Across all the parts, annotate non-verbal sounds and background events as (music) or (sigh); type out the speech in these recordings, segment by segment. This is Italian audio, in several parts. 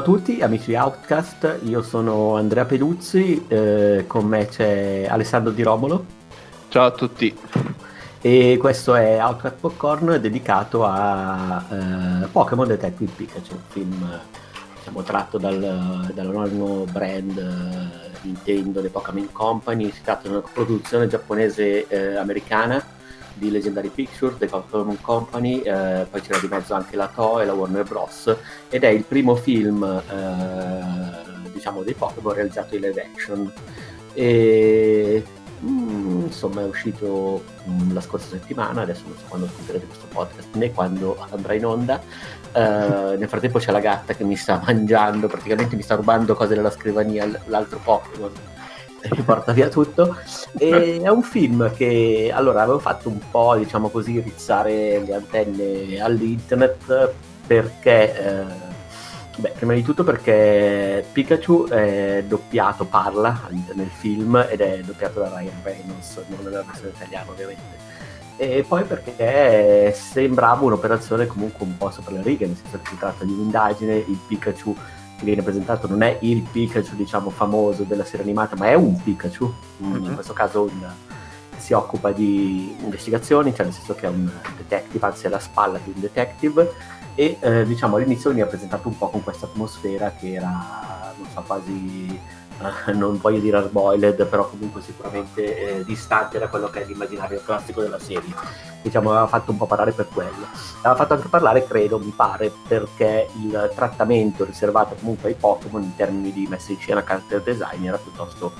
a tutti amici di Outcast, io sono Andrea Peduzzi, eh, con me c'è Alessandro Di Romolo. Ciao a tutti. E questo è Outcast Popcorn dedicato a eh, Pokémon Detective Pikachu, un film diciamo, tratto dal, dall'anonimo brand eh, Nintendo, le Pokémon Company, si tratta di una produzione giapponese-americana eh, di Legendary Pictures, The Pokémon Company, eh, poi c'era di mezzo anche la Toei e la Warner Bros. ed è il primo film eh, diciamo dei Pokémon realizzato in live action. E, mm, insomma è uscito mm, la scorsa settimana, adesso non so quando ascolterete questo podcast né quando andrà in onda. Uh, nel frattempo c'è la gatta che mi sta (laughs) mangiando, praticamente mi sta rubando cose dalla scrivania, l'altro Pokémon che (laughs) porta via tutto. E è un film che allora avevo fatto un po', diciamo così, rizzare le antenne all'internet perché, eh, beh, prima di tutto perché Pikachu è doppiato, parla nel film ed è doppiato da Ryan Reynolds, non nella versione italiana ovviamente. E poi perché sembrava un'operazione comunque un po' sopra le righe, nel senso che si tratta di un'indagine, il Pikachu che viene presentato non è il Pikachu diciamo famoso della serie animata ma è un Pikachu mm-hmm. in questo caso un, si occupa di investigazioni cioè nel senso che è un detective anzi è la spalla di un detective e eh, diciamo all'inizio veniva presentato un po' con questa atmosfera che era non so quasi eh, (laughs) non voglio dire hard però comunque sicuramente eh, distante da quello che è l'immaginario classico della serie. Diciamo, aveva fatto un po' parlare per quello. Aveva fatto anche parlare, credo, mi pare, perché il trattamento riservato comunque ai Pokémon in termini di messa in scena, character design era piuttosto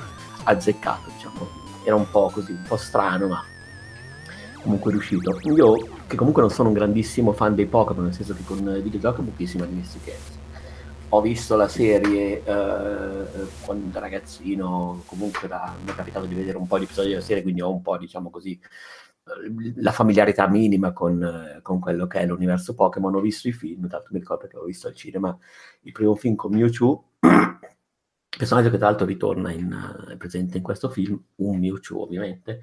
azzeccato, diciamo. Era un po' così, un po' strano, ma comunque riuscito. Io, che comunque non sono un grandissimo fan dei Pokémon, nel senso che con i videogiochi ho pochissima dimestichezza ho visto la serie eh, quando da ragazzino, comunque da, mi è capitato di vedere un po' di episodi della serie, quindi ho un po', diciamo così, eh, la familiarità minima con, con, quello che è l'universo Pokémon. Ho visto i film, tanto mi ricordo che ho visto al cinema il primo film con Mewtwo, personaggio che tra l'altro ritorna in, è presente in questo film, un Mewtwo ovviamente,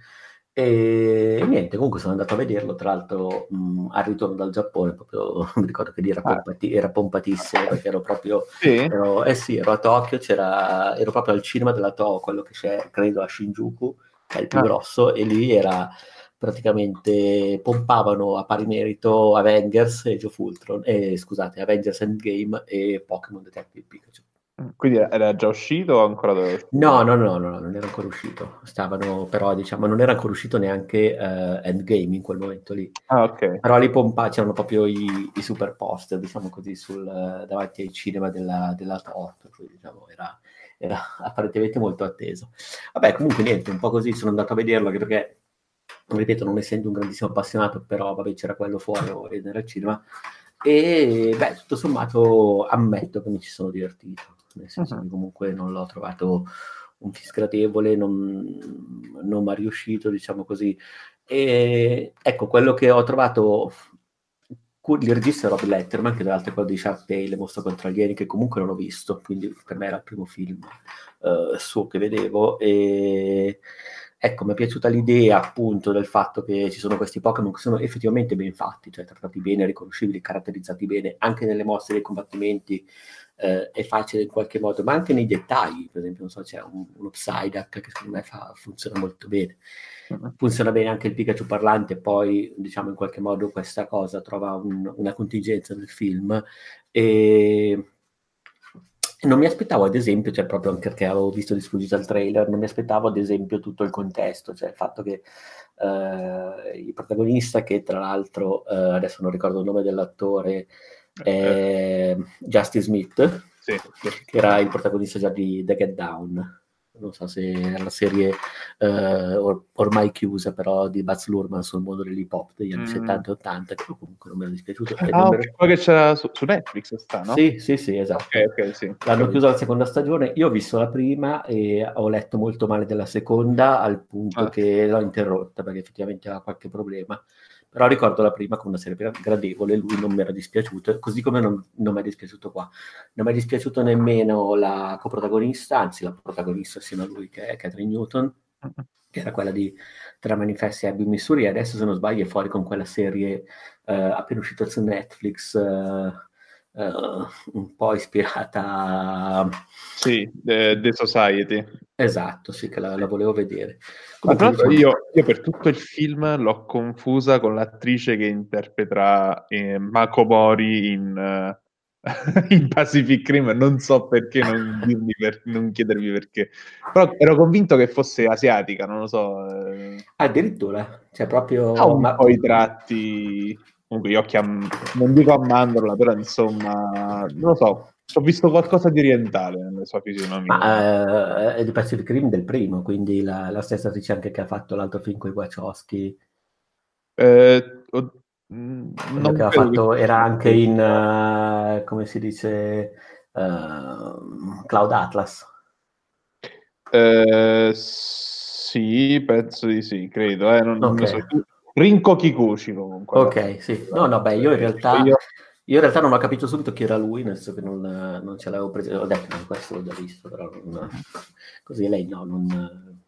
e niente, comunque sono andato a vederlo, tra l'altro mh, al ritorno dal Giappone, proprio (laughs) mi ricordo che lì era, ah. pompati, era pompatissimo, perché ero proprio, sì. Ero, eh sì, ero a Tokyo, ero proprio al cinema della Toho, quello che c'è, credo, a Shinjuku, che è il più ah. grosso, e lì era praticamente, pompavano a pari merito Avengers e Joe Fultron, eh, scusate, Avengers Endgame e Pokémon Detective Pikachu. Quindi era già uscito o ancora doveva uscire? No, no, no, no, non era ancora uscito. Stavano, però, diciamo, non era ancora uscito neanche uh, Endgame in quel momento lì. Ah, ok. Però lì pompa, c'erano proprio i, i super poster, diciamo così, sul, davanti ai cinema della, della Top, quindi, diciamo, era, era (laughs) apparentemente molto atteso. Vabbè, comunque niente, un po' così sono andato a vederlo, anche perché, ripeto, non essendo un grandissimo appassionato, però, vabbè, c'era quello fuori o vedere al cinema. E, beh, tutto sommato, ammetto che mi ci sono divertito nel senso uh-huh. che comunque non l'ho trovato un film sgradevole, non, non mi è riuscito, diciamo così. E ecco, quello che ho trovato il regista Rob Letterman, che tra l'altro è quello di Sharpay, Le mostre contro alieni, che comunque non ho visto, quindi per me era il primo film uh, suo che vedevo. E ecco, mi è piaciuta l'idea appunto del fatto che ci sono questi Pokémon che sono effettivamente ben fatti, cioè trattati bene, riconoscibili, caratterizzati bene, anche nelle mosse dei combattimenti eh, è facile in qualche modo, ma anche nei dettagli, per esempio, non so, c'è un, uno Psyduck che secondo me fa, funziona molto bene. Funziona bene anche il Pikachu parlante, poi diciamo in qualche modo questa cosa trova un, una contingenza nel film e non mi aspettavo ad esempio, cioè proprio anche perché avevo visto di sfuggita il trailer, non mi aspettavo ad esempio tutto il contesto, cioè il fatto che eh, il protagonista che tra l'altro, eh, adesso non ricordo il nome dell'attore, eh, Justin Smith, sì. che era il protagonista già di The Get Down. Non so se è la serie eh, or- ormai chiusa, però di Buzz Lurman sul mondo dell'hip hop degli anni mm. 70 e 80, che comunque non mi era dispiaciuto. Ah, okay. quello che c'era su, su, Netflix sta, no? Sì, sì, sì, esatto. Okay, okay, sì. L'hanno chiusa la seconda stagione, io ho visto la prima e ho letto molto male della seconda, al punto ah. che l'ho interrotta perché effettivamente aveva qualche problema però ricordo la prima come una serie gradevole, lui non mi era dispiaciuto, così come non, non mi è dispiaciuto qua. Non mi è dispiaciuto nemmeno la coprotagonista, anzi la protagonista assieme a lui che è Catherine Newton, che era quella di Tra Manifesti e Abbey Missouri, e adesso se non sbaglio è fuori con quella serie uh, appena uscita su Netflix, uh, uh, un po' ispirata sì, The, The Society. Esatto, sì, che la, la volevo vedere. Comunque, io, io, per tutto il film l'ho confusa con l'attrice che interpreta eh, Mako Mori in, uh, (laughs) in, Pacific Rim, non so perché, non, per, non, chiedervi perché. Però ero convinto che fosse asiatica, non lo so. Eh. Addirittura, cioè proprio... Ha un ma... po' i tratti comunque gli occhi a, non dico a mandorla, però insomma, non lo so, ho visto qualcosa di orientale nella sua fisionomia. Ma uh, è di Pacific Rim del primo, quindi la, la stessa attrice anche che ha fatto l'altro film con i Wachowski. Eh, che ha fatto, che... era anche in, uh, come si dice, uh, Cloud Atlas. Eh, sì, penso di sì, credo. Eh, non, okay. non so. Rinko Kikuchi comunque. Ok, sì. No, no, beh, io in realtà... Io... io in realtà non ho capito subito chi era lui, nel senso che non, non ce l'avevo preso. Ho detto, no, questo l'ho già visto, però non, così lei no, non...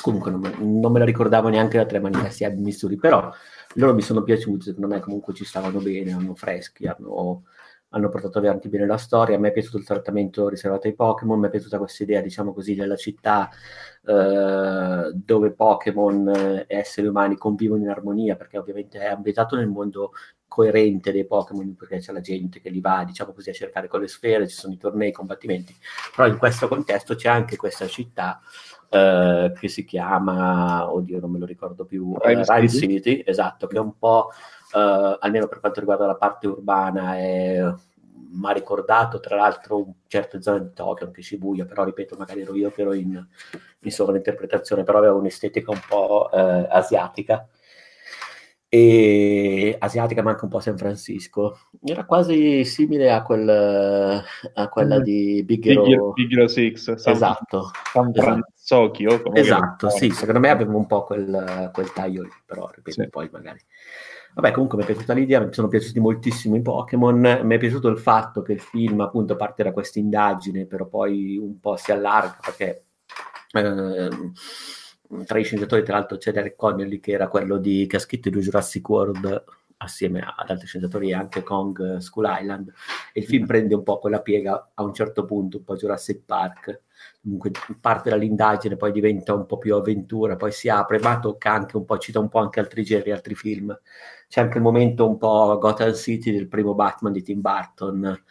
Comunque non, non, me la ricordavo neanche da tre manifesti a Missouri, però loro mi sono piaciuti, secondo me comunque ci stavano bene, hanno freschi, hanno, hanno portato avanti bene la storia. A me è piaciuto il trattamento riservato ai Pokémon, mi è piaciuta questa idea, diciamo così, della città eh, dove Pokémon e esseri umani convivono in armonia, perché ovviamente è ambientato nel mondo coerente dei Pokémon, perché c'è la gente che li va, diciamo così, a cercare con le sfere, ci sono i tornei, i combattimenti, però in questo contesto c'è anche questa città eh, che si chiama, oddio non me lo ricordo più, uh, Rhyme City. City. esatto, che è un po', uh, almeno per quanto riguarda la parte urbana, è mi ha ricordato tra l'altro certe zone di Tokyo, anche Shibuya, però ripeto, magari ero io che ero in, in sovrainterpretazione, però aveva un'estetica un po' eh, asiatica. E asiatica, ma anche un po' San Francisco. Era quasi simile a, quel, a quella mm. di Big Hero, Big Hero 6. San, esatto. San Francisco. Esatto, sì, secondo me aveva un po' quel, quel taglio lì, però ripeto, sì. poi magari Vabbè, comunque mi è piaciuta l'idea, mi sono piaciuti moltissimo i Pokémon, mi è piaciuto il fatto che il film appunto parte da questa indagine, però poi un po' si allarga perché eh, tra i scienziatori tra l'altro c'è Derek Connelly che era quello di, che ha scritto di Jurassic World assieme ad altri scienziatori e anche Kong School Island e il film prende un po' quella piega a un certo punto, un po' Jurassic Park comunque parte dall'indagine, poi diventa un po' più avventura, poi si apre, ma tocca anche un po', cita un po' anche altri generi, altri film. C'è anche il momento un po' Gotham City del primo Batman di Tim Burton.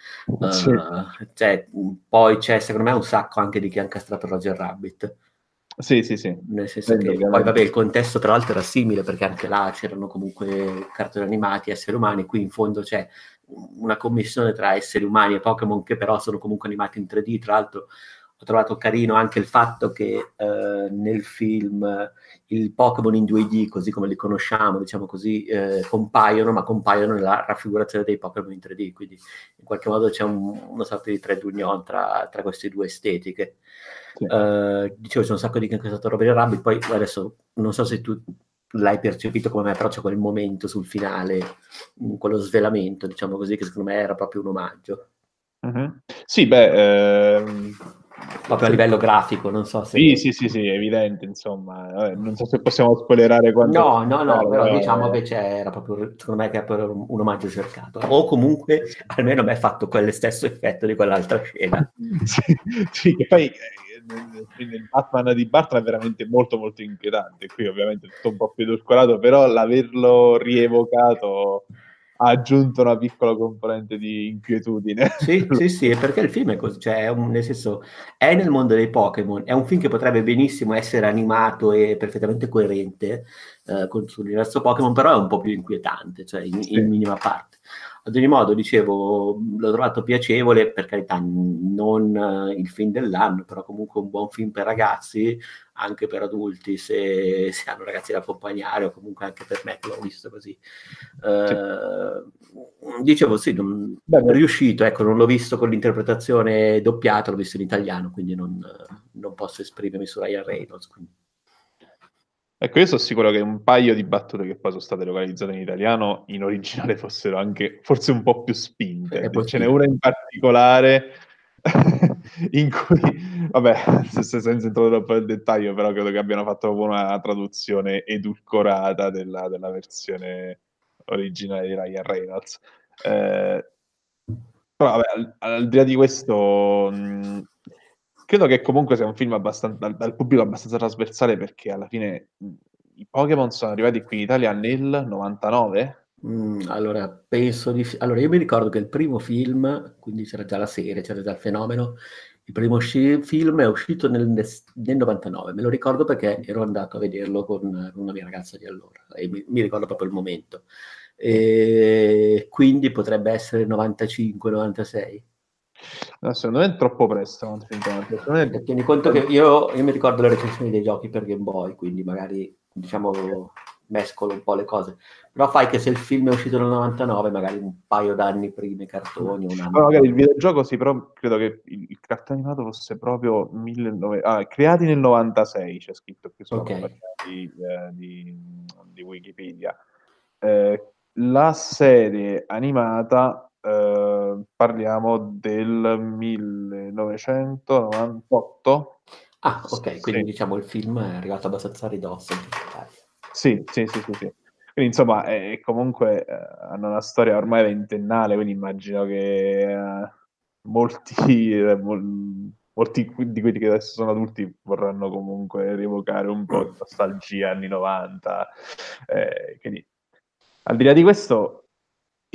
Sì. Uh, cioè, poi c'è secondo me un sacco anche di chi ha incastrato Roger Rabbit. Sì, sì, sì. Nel senso che poi, vabbè, il contesto tra l'altro era simile perché anche là c'erano comunque cartoni animati, esseri umani, qui in fondo c'è una commissione tra esseri umani e Pokémon che però sono comunque animati in 3D, tra l'altro ho trovato carino anche il fatto che eh, nel film il Pokémon in 2D, così come li conosciamo, diciamo così, eh, compaiono, ma compaiono nella raffigurazione dei Pokémon in 3D, quindi in qualche modo c'è un, una sorta di trade union tra, tra queste due estetiche. Sì. Uh, dicevo, c'è un sacco di che è stato Robert Rabbit, poi adesso non so se tu l'hai percepito come me, però c'è quel momento sul finale, quello svelamento, diciamo così, che secondo me era proprio un omaggio. Mm-hmm. Sì, beh, ehm proprio a livello grafico, non so se... Sì, sì, sì, sì, è evidente, insomma, non so se possiamo spoilerare quanto... No, no, no, però eh... diciamo che c'era proprio, secondo me, che era un, un omaggio cercato, o comunque almeno mi ha fatto quello stesso effetto di quell'altra scena. (laughs) sì, sì, che poi eh, nel Batman di Barton è veramente molto molto inquietante, qui ovviamente è tutto un po' più edulcorato, però l'averlo rievocato ha aggiunto una piccola componente di inquietudine. Sì, (laughs) sì, sì, perché il film è così, cioè un, nel senso, è nel mondo dei Pokémon, è un film che potrebbe benissimo essere animato e perfettamente coerente eh, con l'universo Pokémon, però è un po' più inquietante, cioè in, sì. in minima parte. Ad ogni modo, dicevo, l'ho trovato piacevole, per carità, non uh, il film dell'anno, però comunque un buon film per ragazzi, anche per adulti, se, se hanno ragazzi da accompagnare, o comunque anche per me che l'ho visto così. Uh. Dicevo, sì, non, Beh, riuscito, ecco, non l'ho visto con l'interpretazione doppiata, l'ho visto in italiano, quindi non, non posso esprimermi su Ryan Reynolds. Quindi. Ecco, io sono sicuro che un paio di battute che poi sono state localizzate in italiano, in originale fossero anche forse un po' più spinte. Ce n'è una in particolare (laughs) in cui, vabbè, senza entrare troppo nel dettaglio, però credo che abbiano fatto proprio una traduzione edulcorata della, della versione originale di Ryan Reynolds. Eh, Però vabbè, al, al, di là di questo, mh, credo che comunque sia un film abbastanza, dal, dal, pubblico abbastanza trasversale perché alla fine mh, i Pokémon sono arrivati qui in Italia nel 99. Mm, allora, penso di... Allora, io mi ricordo che il primo film, quindi c'era già la serie, c'era già il fenomeno, il primo sci- film è uscito nel, nel, 99, me lo ricordo perché ero andato a vederlo con una mia ragazza di allora e mi, mi ricordo proprio il momento e quindi potrebbe essere 95-96. No, secondo me è troppo presto. Me... Tieni conto che io, io, mi ricordo le recensioni dei giochi per Game Boy, quindi magari diciamo mescolo un po' le cose. Però fai che se il film è uscito nel 99, magari un paio d'anni prima i cartoni. Un anno magari il videogioco sì, però credo che il, il cartone animato fosse proprio 19... ah, creati nel 96, c'è scritto qui sulla okay. di, eh, di, di Wikipedia. Eh, la serie animata, eh, parliamo del 1998. Ah, ok, quindi sì. diciamo il film è arrivato abbastanza ridosso in Sì, sì, sì, sì, sì. Quindi insomma, è, comunque eh, hanno una storia ormai ventennale, quindi immagino che eh, molti, eh, molti di quelli che adesso sono adulti vorranno comunque rievocare un po' di nostalgia anni 90. Eh, quindi al di là di questo,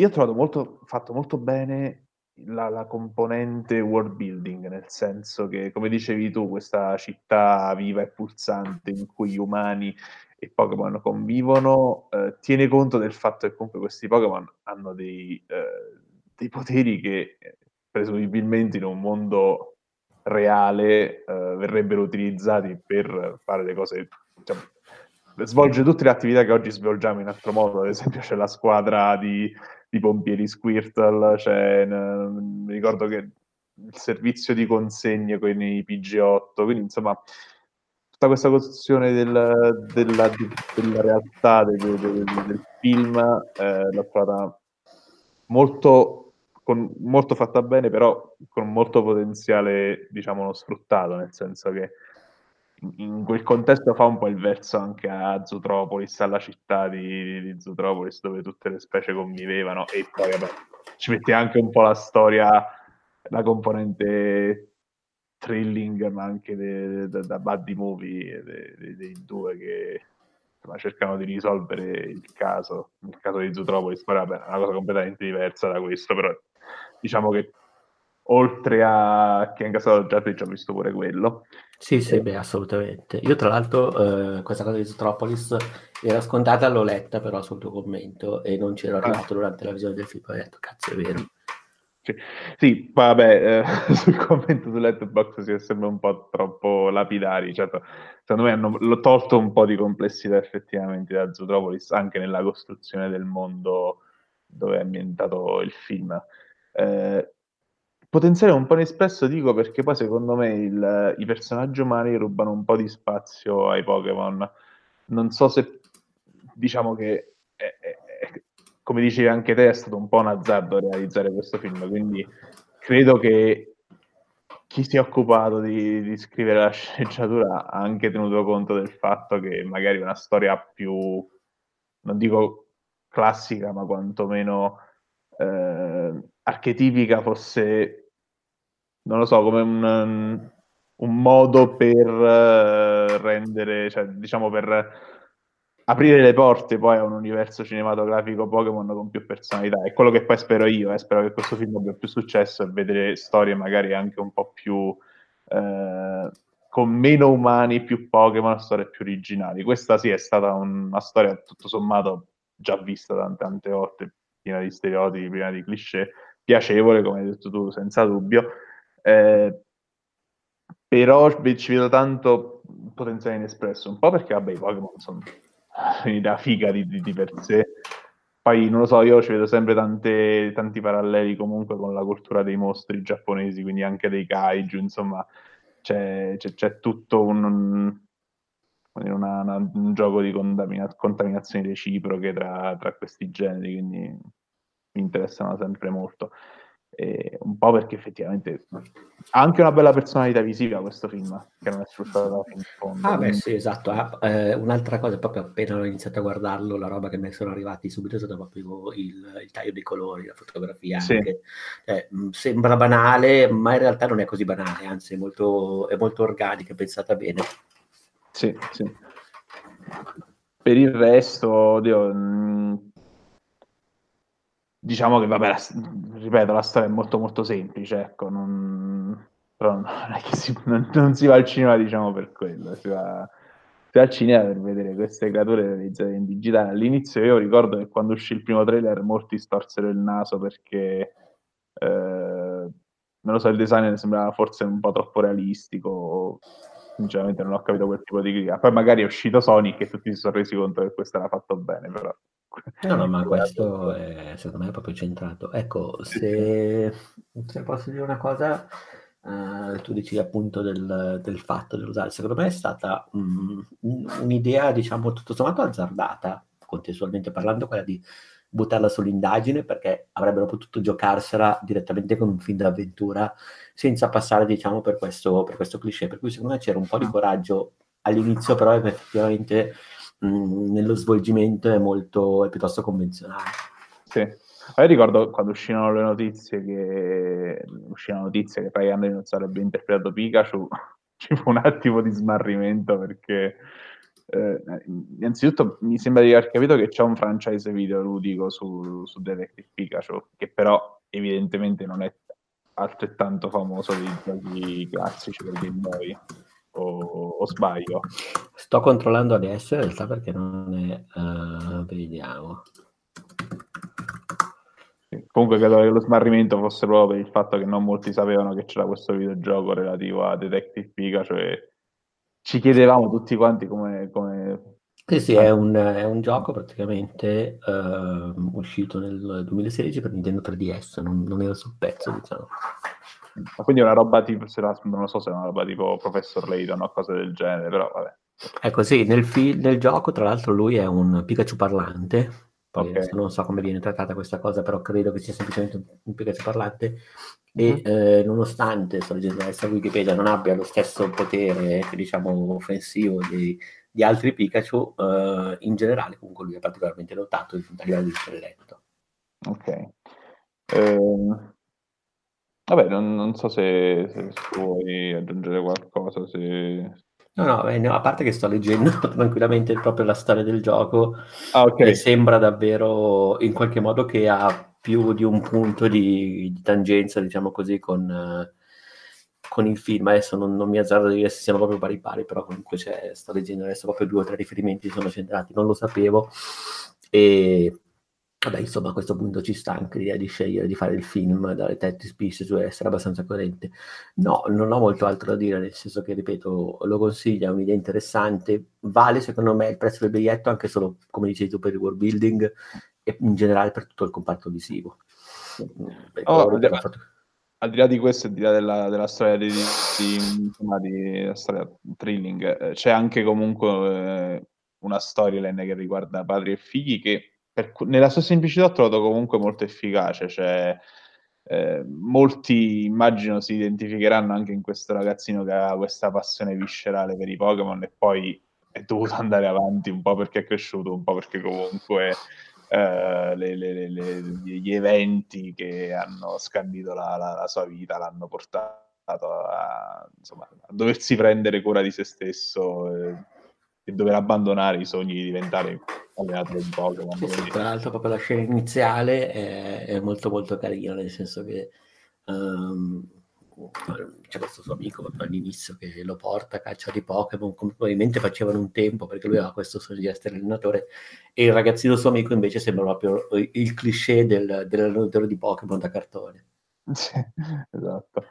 io ho trovato molto, fatto molto bene la, la, componente world building, nel senso che, come dicevi tu, questa città viva e pulsante in cui gli umani e Pokémon convivono, eh, tiene conto del fatto che comunque questi Pokémon hanno dei, eh, dei poteri che eh, presumibilmente in un mondo reale eh, verrebbero utilizzati per fare le cose diciamo, svolge tutte le attività che oggi svolgiamo in altro modo, ad esempio c'è la squadra di, di pompieri Squirtle, c'è, mi ricordo che il servizio di consegne con i PG8, quindi insomma tutta questa costruzione del, della, della, realtà del, del, del film eh, l'ho trovata molto, con, molto fatta bene, però con molto potenziale, diciamo, sfruttato, nel senso che in quel contesto fa un po' il verso anche a Zootropolis, alla città di, di Zootropolis dove tutte le specie convivevano. E poi vabbè, ci mette anche un po' la storia, la componente thrilling ma anche da buddy movie dei, dei due che insomma, cercano di risolvere il caso, nel caso di Zootropolis, poi vabbè, è una cosa completamente diversa da questo, però diciamo che oltre a caso già ci ho visto pure quello. Sì, sì, beh, assolutamente. Io tra l'altro eh, questa cosa di Zootropolis era scontata, l'ho letta però sul tuo commento e non c'ero ah. arrivato ah. durante la visione del film, ho detto cazzo è vero. Sì, sì vabbè, eh, (laughs) sul commento su Letterboxd si sembra un po' troppo lapidari, certo, secondo me hanno l'ho tolto un po' di complessità effettivamente da Zootropolis anche nella costruzione del mondo dove è ambientato il film. Eh, Potenziale un po' inespresso dico perché poi secondo me il, i personaggi umani rubano un po' di spazio ai Pokémon. Non so se diciamo che è, è, è, come dicevi anche te è stato un po' un azzardo realizzare questo film, quindi credo che chi si è occupato di, di scrivere la (laughs) sceneggiatura ha anche tenuto conto del fatto che magari una storia più, non dico classica, ma quantomeno eh, archetipica fosse non lo so, come un, um, un modo per uh, rendere, cioè, diciamo per aprire le porte poi a un universo cinematografico Pokémon con più personalità. È quello che poi spero io, eh. spero che questo film abbia più successo e vedere storie magari anche un po' più... Eh, con meno umani, più Pokémon, storie più originali. Questa sì è stata una storia tutto sommato già vista tante, tante volte, piena di stereotipi, piena di cliché, piacevole, come hai detto tu, senza dubbio eh, però ci vedo tanto potenziale inespresso, un po' perché vabbè i Pokémon sono (laughs) un'idea figa di, di, di, per sé. Poi non lo so, io ci vedo sempre tante, tanti paralleli comunque con la cultura dei mostri giapponesi, quindi anche dei kaiju, insomma, c'è, c'è, c'è tutto un, un, una, una, un gioco di contamina- contaminazioni reciproche tra, tra questi generi, quindi mi interessano sempre molto. E un po' perché effettivamente ha anche una bella personalità visiva questo film, che non è sfruttata fino in fondo. Ah, beh, sì, esatto. Ah, eh, un'altra cosa, proprio appena ho iniziato a guardarlo, la roba che mi sono arrivati subito è stato proprio il, il taglio dei colori, la fotografia. Sì. Eh, sembra banale, ma in realtà non è così banale, anzi è molto, è molto organica, pensata bene. Sì, sì. Per il resto, oddio, diciamo che vabbè, la, ripeto, la storia è molto molto semplice, ecco, non, però non è che si, non, non, si va al cinema, diciamo, per quello, si va, si va al cinema per vedere queste creature realizzate in digitale. All'inizio io ricordo che quando uscì il primo trailer molti storsero il naso perché eh, non lo so, il design sembrava forse un po' troppo realistico, sinceramente non ho capito quel tipo di critica. Poi magari è uscito Sonic e tutti si sono resi conto che questo era fatto bene, però No, no, ma questo è, secondo me è proprio centrato. Ecco, se, se posso dire una cosa, uh, tu dici appunto del, del, fatto di usare, secondo me è stata um, un'idea, diciamo, tutto sommato azzardata, contestualmente parlando, quella di buttarla sull'indagine perché avrebbero potuto giocarsela direttamente con un film d'avventura senza passare, diciamo, per questo, per questo cliché. Per cui secondo me c'era un po' di ah. coraggio all'inizio, però effettivamente nello svolgimento è molto, è piuttosto convenzionale. Sì. Io ricordo quando uscirono le notizie che uscì la notizia che Ryan Reynolds sarebbe interpretato Pikachu, (laughs) ci fu un attimo di smarrimento perché eh, innanzitutto mi sembra di aver capito che c'è un franchise videoludico su, su Detective Pikachu, che però evidentemente non è altrettanto famoso dei giochi classici per Game Boy o, o, sbaglio? Sto controllando adesso in realtà perché non è... Uh, vediamo. Comunque credo che lo smarrimento fosse proprio per il fatto che non molti sapevano che c'era questo videogioco relativo a Detective Pikachu e ci chiedevamo tutti quanti come... come... Sì, sì, è un, è un gioco praticamente uh, uscito nel 2016 per Nintendo 3DS, non, non era sul pezzo, diciamo. Quindi è una roba tipo, non lo so se è una roba tipo Professor Layton o cose del genere, però vabbè. Ecco, sì, nel, fi- nel gioco tra l'altro lui è un Pikachu parlante, poi okay. non so come viene trattata questa cosa, però credo che sia semplicemente un Pikachu parlante e mm-hmm. eh, nonostante, sto leggendo adesso Wikipedia, non abbia lo stesso potere, diciamo, offensivo di, di altri Pikachu, eh, in generale comunque lui è particolarmente dotato a livello di intelletto. Ok. Um, Vabbè, non, non so se, se, vuoi aggiungere qualcosa. Se... No, no, beh, a parte che sto leggendo (laughs) tranquillamente proprio la storia del gioco ah, okay. e sembra davvero in qualche modo che ha più di un punto di, di tangenza, diciamo così, con, uh, con il film. Adesso non, non, mi azzardo a dire se siano proprio pari pari, però comunque sto leggendo adesso proprio due o tre riferimenti sono centrati, non lo sapevo. E Vabbè, insomma, a questo punto ci sta anche l'idea di scegliere di fare il film dalle tette spisse, cioè essere abbastanza coerente. No, non ho molto altro da dire, nel senso che, ripeto, lo consiglio, è un'idea interessante, vale secondo me il prezzo del biglietto anche solo, come dicevi tu, per il world building e in generale per tutto il comparto visivo. Oh, al, di là, fatto... al, di là di questo, al di là della, della storia di, di, insomma, di storia thrilling, eh, c'è anche comunque eh, una storyline che riguarda padri e figli che per, nella sua semplicità ho trovato comunque molto efficace, cioè eh, molti immagino si identificheranno anche in questo ragazzino che ha questa passione viscerale per i Pokémon e poi è dovuto andare avanti un po' perché è cresciuto, un po' perché comunque eh, le, le, le, gli eventi che hanno scandito la, la, la sua vita l'hanno portato a, insomma, a, doversi prendere cura di se stesso eh, e dover abbandonare i sogni di diventare allenatore di Pokémon. Sì, sì, tra l'altro proprio la scena iniziale è, è molto molto carina, nel senso che um, c'è questo suo amico all'inizio che lo porta a caccia di Pokémon, come probabilmente facevano un tempo, perché lui aveva questo sogno di essere allenatore, e il ragazzino suo amico invece sembra proprio il cliché del, dell'allenatore di Pokémon da cartone. (laughs) Sì, esatto.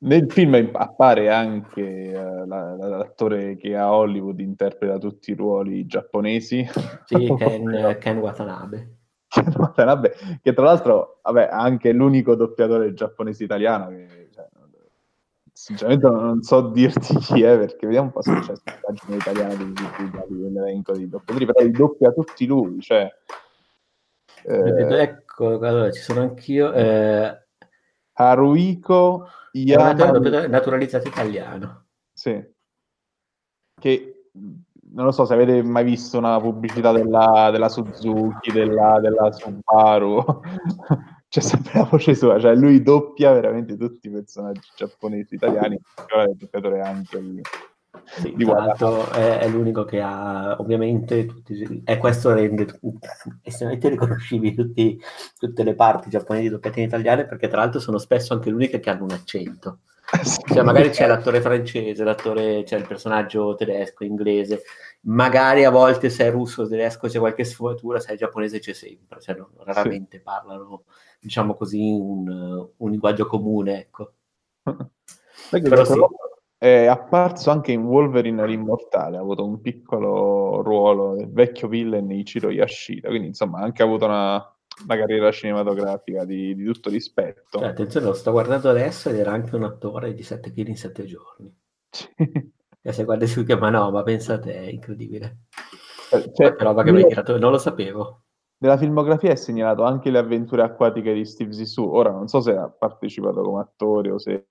Nel film appare anche uh, la, l'attore che a Hollywood interpreta tutti i ruoli giapponesi. Sì, (laughs) Ken, Ken Watanabe. Ken Watanabe, che tra l'altro vabbè, anche l'unico doppiatore giapponese italiano che, cioè, sinceramente non so dirti chi è perché vediamo un po' se c'è la pagina italiana dell'elenco di doppiatori, però li doppia tutti lui, cioè... Eh... Ecco, Allora, ci sono anch'io. Eh... Haruiko Yamane... naturalizzato italiano. Sì. Che non lo so se avete mai visto una pubblicità della, della Suzuki, della, della Subaru. (laughs) C'è sempre la voce sua, cioè lui doppia veramente tutti i personaggi giapponesi italiani, però è il doppiatore anche lì. Sì, di l'altro è, è, l'unico che ha ovviamente tutti, e questo rende estremamente riconoscibili tutti, tutte le parti giapponesi doppiate in italiano perché tra l'altro sono spesso anche l'unica che hanno un accento (laughs) cioè, magari c'è l'attore francese, l'attore, c'è il personaggio tedesco, inglese, magari a volte se è russo o tedesco c'è qualche sfumatura, se è giapponese c'è sempre, cioè, non, raramente sì. parlano, diciamo così, un, un linguaggio comune, ecco. (laughs) Però sì. È apparso anche in Wolverine l'Immortale, ha avuto un piccolo ruolo del vecchio villain Ichiro Yashida, quindi insomma ha anche avuto una, una carriera cinematografica di, di tutto rispetto. Cioè, attenzione, lo sto guardando adesso ed era anche un attore di 7 kg in 7 giorni. e se guardi su che, ma no, ma pensate, è incredibile. Eh, cioè, roba che hai tirato, non lo sapevo. Nella filmografia è segnalato anche le avventure acquatiche di Steve Zissou. Ora non so se ha partecipato come attore o se...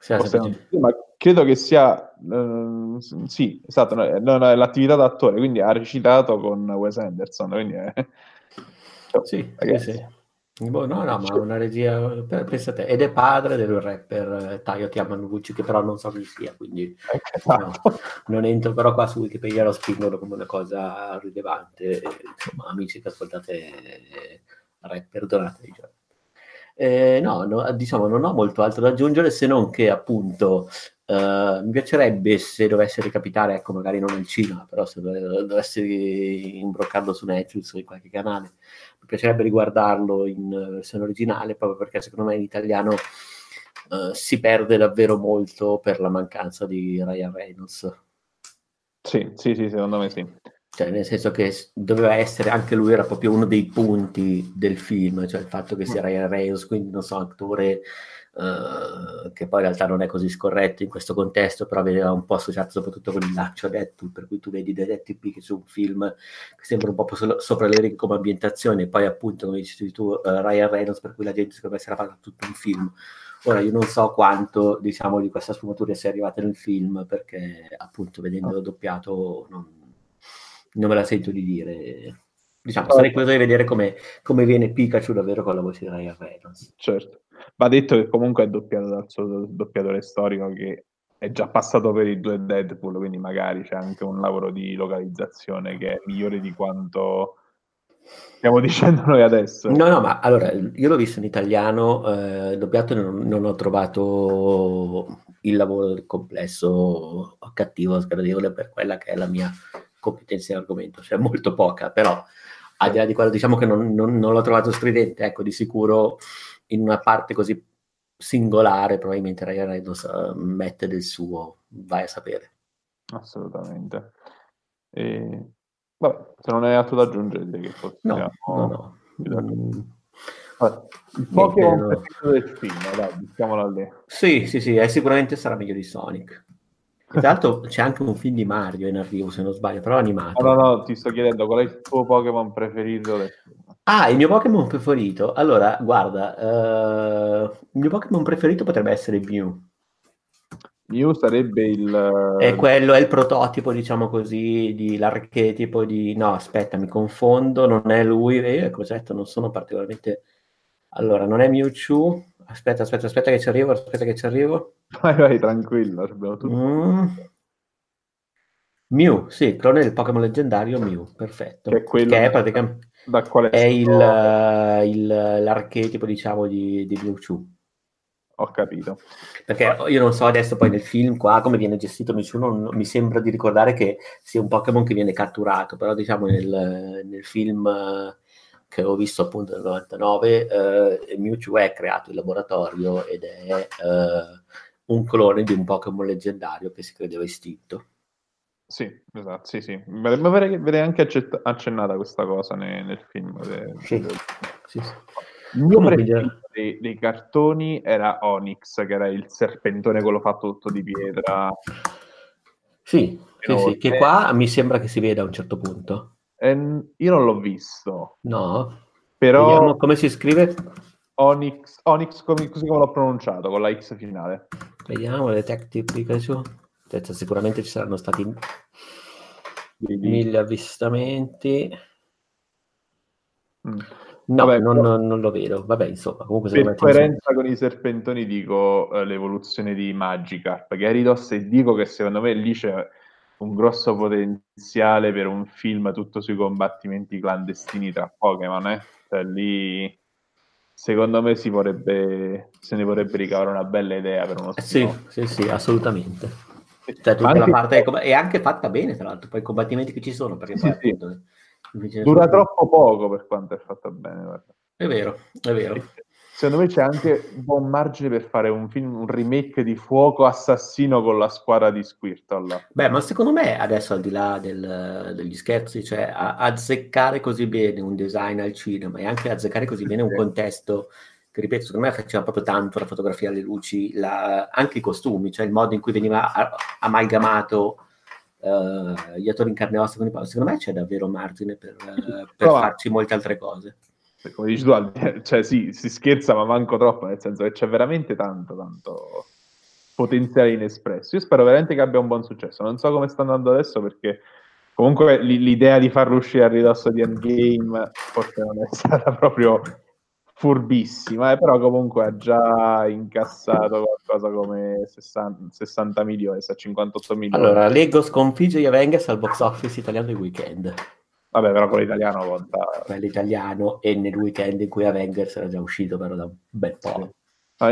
Sì, ma credo che sia uh, sì, esatto, no, no, l'attività d'attore, quindi ha recitato con Wes Anderson, quindi è, (laughs) sì, sì, sì. Boh, no, no, ma una regia, pensate, ed è padre del rapper eh, Taio Tiamanucci, che però non so chi sia, quindi (laughs) no, non entro però qua su Wikipedia lo spingono come una cosa rilevante, insomma, amici che ascoltate rapper, donate, diciamo. Eh, no, no, diciamo, non ho molto altro da aggiungere se non che appunto Uh, mi piacerebbe se dovesse ricapitare, ecco, magari non al cinema, però se dovesse imbroccarlo su Netflix o in qualche canale, mi piacerebbe riguardarlo in versione originale, proprio perché secondo me in italiano uh, si perde davvero molto per la mancanza di Ryan Reynolds. Sì, sì, sì, secondo me sì. Cioè, nel senso che doveva essere anche lui, era proprio uno dei punti del film, cioè il fatto che sia mm. Ryan Reynolds, quindi non so, attore Uh, che poi in realtà non è così scorretto in questo contesto, però veniva un po' associato soprattutto con il laccio Deadpool, per cui tu vedi Detective che c'è un film che sembra un po' sopra le righe come ambientazione, e poi appunto, come dici tu, uh, Ryan Reynolds, per cui la gente secondo me si era fatta tutto un film. Ora io non so quanto, diciamo, di questa sfumatura sia arrivata nel film, perché appunto vedendolo doppiato non, non me la sento di dire. Diciamo, sarei curioso di vedere come, come viene Pikachu davvero con la voce di Ryan Reynolds. Certo. Va detto che comunque è doppiato dal suo doppiatore storico che è già passato per i due Deadpool, quindi magari c'è anche un lavoro di localizzazione che è migliore di quanto stiamo dicendo noi adesso. No, no, ma allora io l'ho visto in italiano, eh, doppiato non, non, ho trovato il lavoro complesso cattivo, sgradevole per quella che è la mia competenza in argomento, cioè molto poca, però al di là di quello diciamo che non, non, non l'ho trovato stridente, ecco, di sicuro in una parte così singolare probabilmente Ryan Reynolds uh, mette del suo, vai a sapere. Assolutamente. E... Vabbè, se non hai altro da aggiungere direi che possiamo... No, no, no. Il Pokémon no. del film, dai, diciamolo lì. Sì, sì, sì, eh, sicuramente sarà meglio di Sonic. Tra l'altro c'è anche un film di Mario in arrivo, se non sbaglio, però animato. No, no, no, ti sto chiedendo qual è il tuo Pokémon preferito. Ah, il mio Pokémon preferito? Allora, guarda, uh, il mio Pokémon preferito potrebbe essere Mew. Mew sarebbe il... È quello, è il prototipo, diciamo così, di l'archetipo di... No, aspetta, mi confondo, non è lui, eh, cos'etto, non sono particolarmente... Allora, non è Mewtwo, aspetta, aspetta, aspetta che ci arrivo, aspetta che ci arrivo. Vai, vai, tranquillo, abbiamo tutto. Mm. Mew, sì, clone del Pokémon leggendario Mew, perfetto. Che è quello... Che è praticamente da quale è il, uh, il, l'archetipo, diciamo, di, di Mewtwo. Ho capito. Perché io non so adesso poi nel film qua come viene gestito Mewtwo, non, mi sembra di ricordare che sia un Pokémon che viene catturato, però diciamo nel, nel film uh, che ho visto appunto nel 99, uh, Mewtwo è creato in laboratorio ed è uh, un clone di un Pokémon leggendario che si credeva estinto. Sì, esatto, sì, sì. Ma vedrei anche accett- accennata questa cosa nel, nel film. De, sì. De... sì, sì. Il mio preferito dei, dei, cartoni era Onyx, che era il serpentone quello fatto tutto di pietra. Sì, sì, sì, che qua mi sembra che si veda a un certo punto. Eh, io non l'ho visto. No? Però... Vediamo come si scrive? Onyx, Onyx così come l'ho pronunciato, con la X finale. Vediamo, Detective Pikachu. Sicuramente ci saranno stati mille avvistamenti. Mm. No, Vabbè, non, però... non, lo vedo. Vabbè, insomma, comunque per coerenza con i serpentoni dico eh, l'evoluzione di Magikarp, Gyarados e dico che secondo me lì c'è un grosso potenziale per un film tutto sui combattimenti clandestini tra Pokémon, eh? Cioè, lì secondo me si vorrebbe, se ne vorrebbe ricavare una bella idea per uno eh, sì, sì, sì, assolutamente. Cioè, tutta anche... la parte è anche fatta bene, tra l'altro, poi i combattimenti che ci sono, perché sì, poi, sì. Appunto, Dura troppo poco per quanto è fatta bene. Guarda. È vero, è vero. Secondo me c'è anche un buon margine per fare un film, un remake di Fuoco Assassino con la squadra di Squirtle. Beh, ma secondo me adesso al di là del, degli scherzi, cioè a, azzeccare così bene un design al cinema e anche azzeccare così bene un contesto che ripeto, secondo me faceva proprio tanto la fotografia, le luci, la, anche i costumi, cioè il modo in cui veniva a, amalgamato uh, gli attori in carne e ossa con i. Secondo me c'è davvero margine per, uh, per farci molte altre cose come dici tu, (laughs) cioè sì, si scherza ma manco troppo, nel senso che c'è veramente tanto, tanto potenziale inespresso. Io spero veramente che abbia un buon successo. Non so come sta andando adesso perché comunque l- l'idea di farlo uscire a ridosso di Endgame forse non è (laughs) stata proprio furbissima, eh, però comunque ha già incassato qualcosa come 60, 60 milioni, 58 milioni. Allora, Lego sconfigge gli Avengers al box office italiano di weekend. Vabbè, però con l'italiano conta. Quello italiano e nel weekend in cui Avengers era già uscito, però da un bel po'. Allora,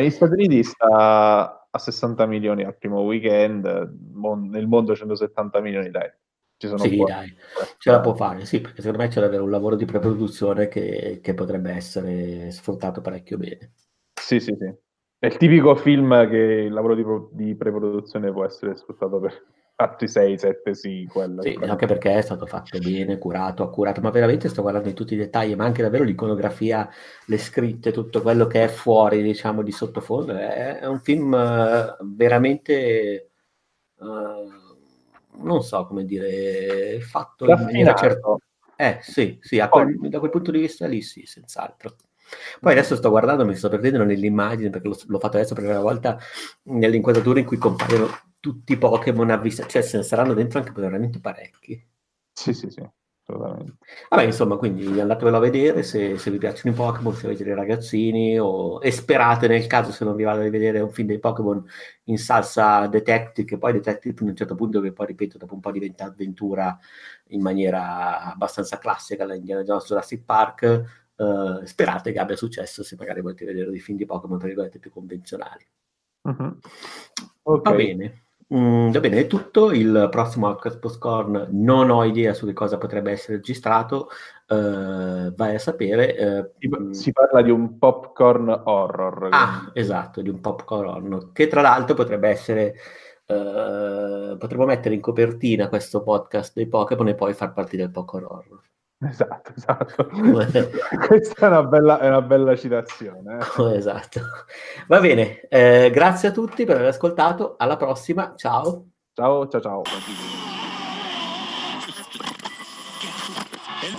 negli Stati Uniti sta a 60 milioni al primo weekend, nel mondo 170 milioni, dai. Ci sono sì, dai, ce la può fare, sì, perché secondo me c'è davvero un lavoro di preproduzione che, che potrebbe essere sfruttato parecchio bene. Sì, sì, sì. È il tipico film che il lavoro di, di preproduzione può essere sfruttato per, altri 6, 7 sì, quello. Sì, anche perché è stato fatto bene, curato, accurato, ma veramente sto guardando in tutti i dettagli, ma anche davvero l'iconografia, le scritte, tutto quello che è fuori, diciamo, di sottofondo, è, un film uh, veramente, uh, non so come dire, fatto in maniera certa. Eh, sì, sì, quel, da quel punto di vista lì sì, senz'altro. Poi adesso sto guardando, mi sto perdendo nell'immagine perché l'ho, l'ho fatto adesso per la prima volta nell'inquadratura in cui compaiono tutti i Pokémon a vista, cioè se ne saranno dentro anche veramente parecchi. Sì, sì, sì, assolutamente. Vabbè, insomma, quindi andatevelo a vedere se, se vi piacciono i Pokémon, se avete dei ragazzini, o, e sperate nel caso se non vi vada a vedere un film dei Pokémon in salsa Detective, che poi Detective a un certo punto, che poi ripeto, dopo un po' diventa avventura in maniera abbastanza classica, la Indiana Jones Jurassic Park, Uh, sperate che abbia successo se magari volete vedere dei film di Pokémon tra virgolette più convenzionali. Uh-huh. Okay. Va bene. Mm, va bene, è tutto. Il prossimo Outcast Postcorn non ho idea su che cosa potrebbe essere registrato. Uh, vai a sapere. Uh, si parla di un popcorn horror. Ah, esatto, di un popcorn horror. Che tra l'altro potrebbe essere. Uh, potremmo mettere in copertina questo podcast dei Pokémon e poi far parte del popcorn horror. Esatto, esatto. (laughs) Questa è una bella, è una bella citazione. Eh. Esatto. Va bene, eh, grazie a tutti per aver ascoltato. Alla prossima, ciao. Ciao, ciao, ciao.